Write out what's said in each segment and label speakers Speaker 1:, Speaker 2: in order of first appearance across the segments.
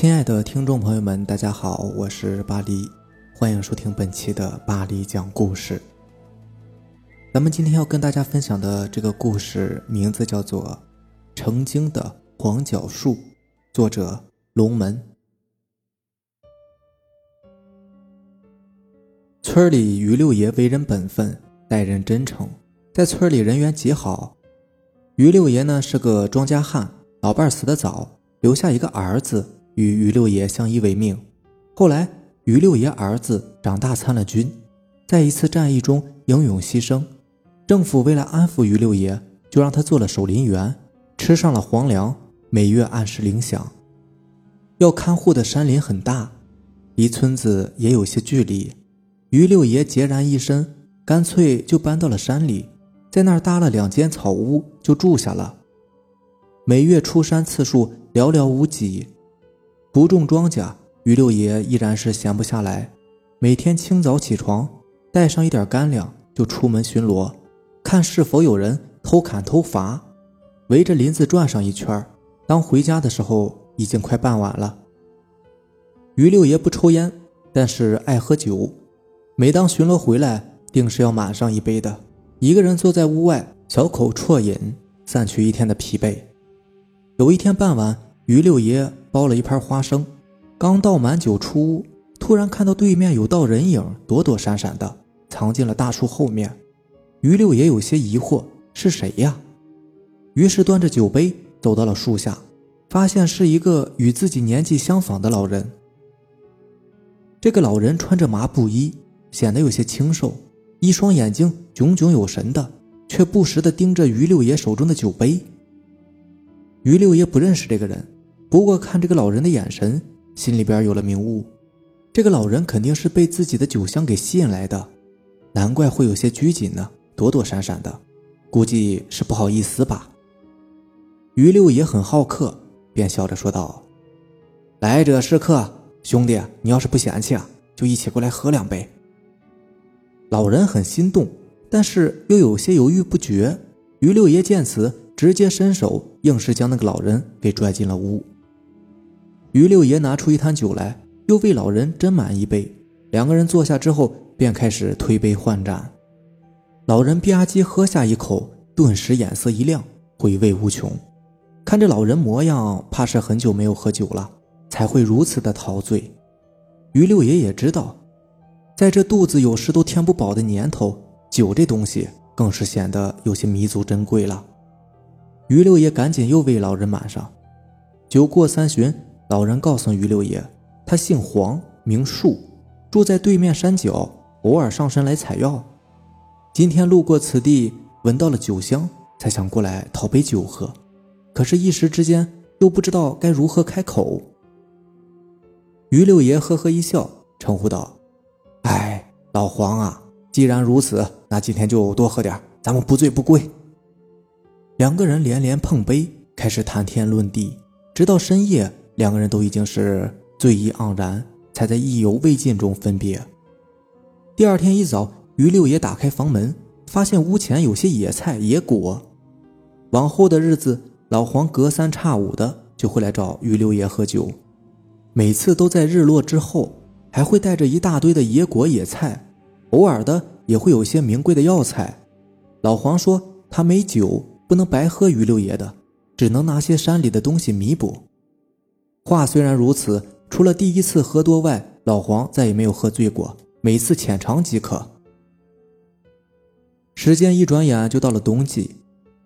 Speaker 1: 亲爱的听众朋友们，大家好，我是巴黎，欢迎收听本期的巴黎讲故事。咱们今天要跟大家分享的这个故事名字叫做《成精的黄角树》，作者龙门。村里于六爷为人本分，待人真诚，在村里人缘极好。于六爷呢是个庄稼汉，老伴死得早，留下一个儿子与于六爷相依为命。后来于六爷儿子长大参了军，在一次战役中英勇牺牲。政府为了安抚于六爷，就让他做了守林员，吃上了皇粮，每月按时领饷。要看护的山林很大，离村子也有些距离。于六爷孑然一身，干脆就搬到了山里，在那儿搭了两间草屋就住下了。每月出山次数寥寥无几，不种庄稼，于六爷依然是闲不下来。每天清早起床，带上一点干粮就出门巡逻，看是否有人偷砍偷伐，围着林子转上一圈。当回家的时候，已经快傍晚了。于六爷不抽烟，但是爱喝酒。每当巡逻回来，定是要满上一杯的。一个人坐在屋外，小口啜饮，散去一天的疲惫。有一天傍晚，于六爷包了一盘花生，刚倒满酒出屋，突然看到对面有道人影，躲躲闪闪的藏进了大树后面。于六爷有些疑惑，是谁呀？于是端着酒杯走到了树下，发现是一个与自己年纪相仿的老人。这个老人穿着麻布衣。显得有些清瘦，一双眼睛炯炯有神的，却不时地盯着于六爷手中的酒杯。于六爷不认识这个人，不过看这个老人的眼神，心里边有了明悟：这个老人肯定是被自己的酒香给吸引来的，难怪会有些拘谨呢，躲躲闪闪的，估计是不好意思吧。于六爷很好客，便笑着说道：“来者是客，兄弟，你要是不嫌弃啊，就一起过来喝两杯。”老人很心动，但是又有些犹豫不决。于六爷见此，直接伸手，硬是将那个老人给拽进了屋。于六爷拿出一坛酒来，又为老人斟满一杯。两个人坐下之后，便开始推杯换盏。老人吧唧喝下一口，顿时眼色一亮，回味无穷。看这老人模样，怕是很久没有喝酒了，才会如此的陶醉。于六爷也知道。在这肚子有时都填不饱的年头，酒这东西更是显得有些弥足珍贵了。于六爷赶紧又为老人满上。酒过三巡，老人告诉于六爷，他姓黄，名树，住在对面山脚，偶尔上山来采药。今天路过此地，闻到了酒香，才想过来讨杯酒喝。可是，一时之间又不知道该如何开口。于六爷呵呵一笑，称呼道。哎，老黄啊，既然如此，那今天就多喝点，咱们不醉不归。两个人连连碰杯，开始谈天论地，直到深夜，两个人都已经是醉意盎然，才在意犹未尽中分别。第二天一早，于六爷打开房门，发现屋前有些野菜野果。往后的日子，老黄隔三差五的就会来找于六爷喝酒，每次都在日落之后。还会带着一大堆的野果野菜，偶尔的也会有些名贵的药材。老黄说他没酒，不能白喝于六爷的，只能拿些山里的东西弥补。话虽然如此，除了第一次喝多外，老黄再也没有喝醉过，每次浅尝即可。时间一转眼就到了冬季，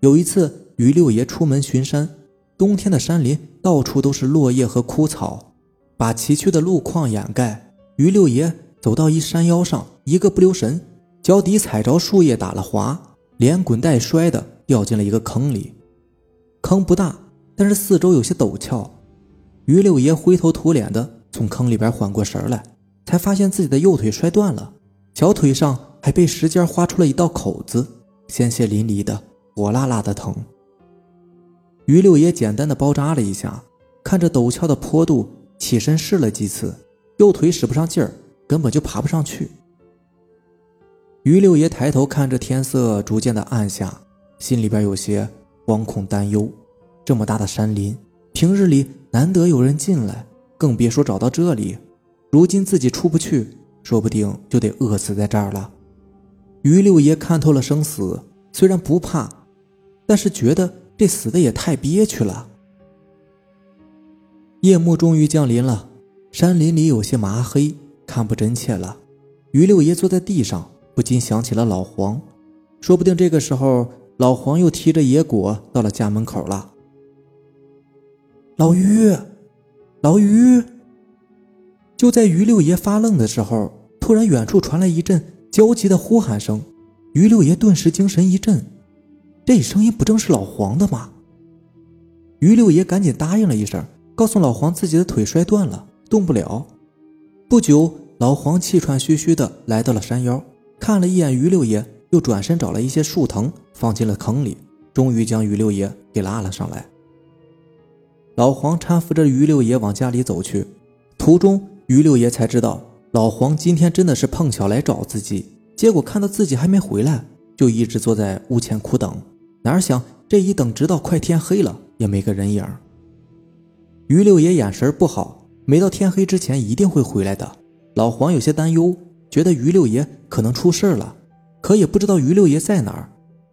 Speaker 1: 有一次于六爷出门巡山，冬天的山林到处都是落叶和枯草，把崎岖的路况掩盖。于六爷走到一山腰上，一个不留神，脚底踩着树叶打了滑，连滚带摔的掉进了一个坑里。坑不大，但是四周有些陡峭。于六爷灰头土脸的从坑里边缓过神来，才发现自己的右腿摔断了，小腿上还被石尖划出了一道口子，鲜血淋漓的，火辣辣的疼。于六爷简单的包扎了一下，看着陡峭的坡度，起身试了几次。右腿使不上劲儿，根本就爬不上去。于六爷抬头看着天色逐渐的暗下，心里边有些惶恐担忧。这么大的山林，平日里难得有人进来，更别说找到这里。如今自己出不去，说不定就得饿死在这儿了。于六爷看透了生死，虽然不怕，但是觉得这死的也太憋屈了。夜幕终于降临了，山林里有些麻黑，看不真切了。于六爷坐在地上，不禁想起了老黄，说不定这个时候老黄又提着野果到了家门口了。老于，老于！就在于六爷发愣的时候，突然远处传来一阵焦急的呼喊声，于六爷顿时精神一振，这声音不正是老黄的吗？于六爷赶紧答应了一声。告诉老黄自己的腿摔断了，动不了。不久，老黄气喘吁吁的来到了山腰，看了一眼于六爷，又转身找了一些树藤放进了坑里，终于将于六爷给拉了上来。老黄搀扶着于六爷往家里走去，途中于六爷才知道，老黄今天真的是碰巧来找自己，结果看到自己还没回来，就一直坐在屋前苦等。哪想这一等，直到快天黑了，也没个人影。于六爷眼神不好，没到天黑之前一定会回来的。老黄有些担忧，觉得于六爷可能出事了，可也不知道于六爷在哪儿，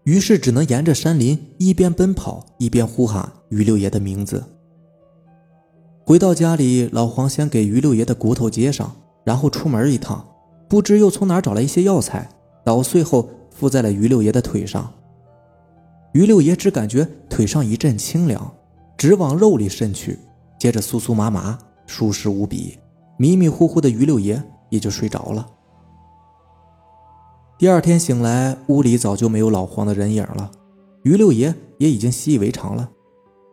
Speaker 1: 于是只能沿着山林一边奔跑一边呼喊于六爷的名字。回到家里，老黄先给于六爷的骨头接上，然后出门一趟，不知又从哪找来一些药材，捣碎后敷在了于六爷的腿上。于六爷只感觉腿上一阵清凉，直往肉里渗去。接着酥酥麻麻，舒适无比，迷迷糊糊的于六爷也就睡着了。第二天醒来，屋里早就没有老黄的人影了，于六爷也已经习以为常了。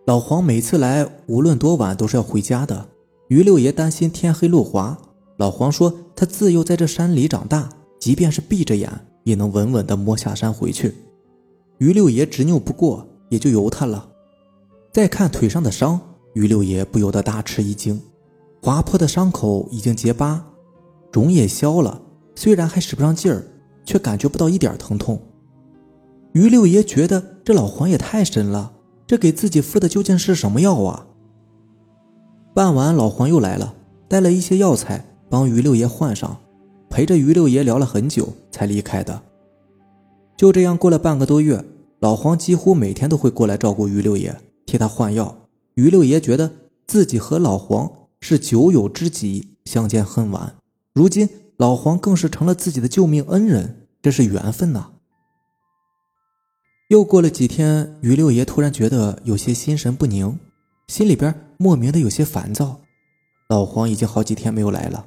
Speaker 1: 老黄每次来，无论多晚都是要回家的。于六爷担心天黑路滑，老黄说他自幼在这山里长大，即便是闭着眼，也能稳稳地摸下山回去。于六爷执拗不过，也就由他了。再看腿上的伤。于六爷不由得大吃一惊，划破的伤口已经结疤，肿也消了，虽然还使不上劲儿，却感觉不到一点疼痛。于六爷觉得这老黄也太神了，这给自己敷的究竟是什么药啊？傍晚，老黄又来了，带了一些药材帮于六爷换上，陪着于六爷聊了很久才离开的。就这样过了半个多月，老黄几乎每天都会过来照顾于六爷，替他换药。于六爷觉得自己和老黄是酒友知己，相见恨晚。如今老黄更是成了自己的救命恩人，这是缘分呐。又过了几天，于六爷突然觉得有些心神不宁，心里边莫名的有些烦躁。老黄已经好几天没有来了，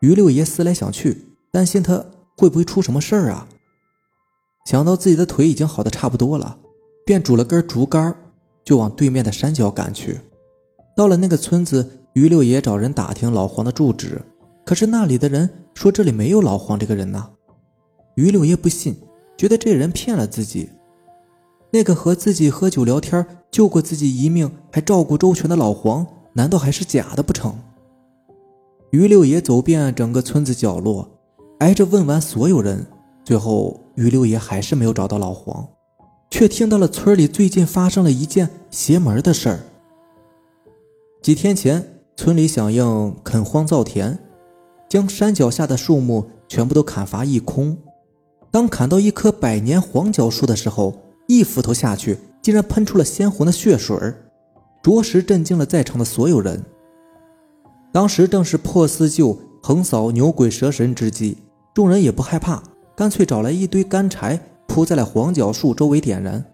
Speaker 1: 于六爷思来想去，担心他会不会出什么事儿啊？想到自己的腿已经好的差不多了，便拄了根竹竿。就往对面的山脚赶去。到了那个村子，于六爷找人打听老黄的住址，可是那里的人说这里没有老黄这个人呢。于六爷不信，觉得这人骗了自己。那个和自己喝酒聊天、救过自己一命还照顾周全的老黄，难道还是假的不成？于六爷走遍整个村子角落，挨着问完所有人，最后于六爷还是没有找到老黄。却听到了村里最近发生了一件邪门的事儿。几天前，村里响应垦荒造田，将山脚下的树木全部都砍伐一空。当砍到一棵百年黄角树的时候，一斧头下去，竟然喷出了鲜红的血水着实震惊了在场的所有人。当时正是破四旧、横扫牛鬼蛇神之际，众人也不害怕，干脆找来一堆干柴。铺在了黄角树周围点燃，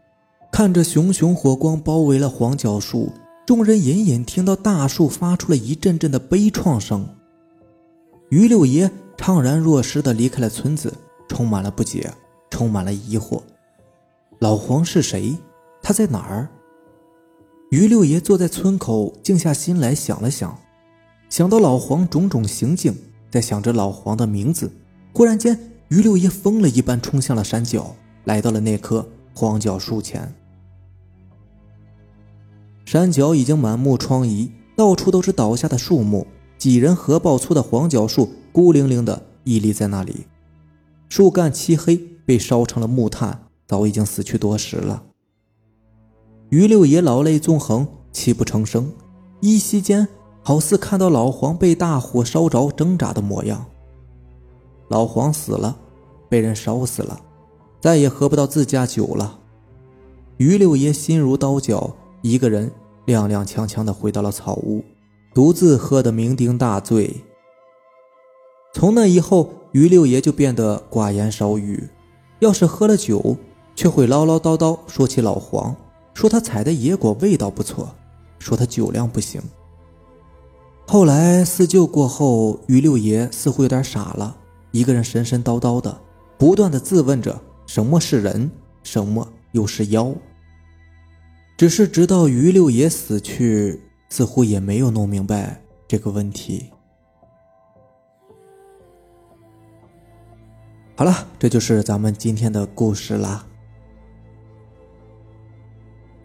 Speaker 1: 看着熊熊火光包围了黄角树，众人隐隐听到大树发出了一阵阵的悲怆声。于六爷怅然若失地离开了村子，充满了不解，充满了疑惑。老黄是谁？他在哪儿？于六爷坐在村口，静下心来想了想，想到老黄种种行径，在想着老黄的名字，忽然间，于六爷疯了一般冲向了山脚。来到了那棵黄角树前，山脚已经满目疮痍，到处都是倒下的树木，几人合抱粗的黄角树孤零零的屹立在那里，树干漆黑，被烧成了木炭，早已经死去多时了。于六爷老泪纵横，泣不成声，依稀间好似看到老黄被大火烧着挣扎的模样。老黄死了，被人烧死了，再也喝不到自家酒了。于六爷心如刀绞，一个人踉踉跄跄地回到了草屋，独自喝得酩酊大醉。从那以后，于六爷就变得寡言少语，要是喝了酒，却会唠唠叨叨说起老黄，说他采的野果味道不错，说他酒量不行。后来四舅过后，于六爷似乎有点傻了，一个人神神叨叨的，不断的自问着什么是人，什么又是妖。只是直到于六爷死去，似乎也没有弄明白这个问题。好了，这就是咱们今天的故事啦。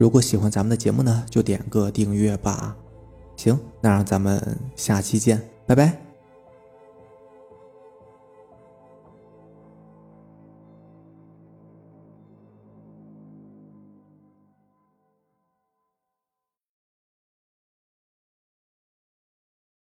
Speaker 1: 如果喜欢咱们的节目呢，就点个订阅吧。行，那让咱们下期见，拜拜。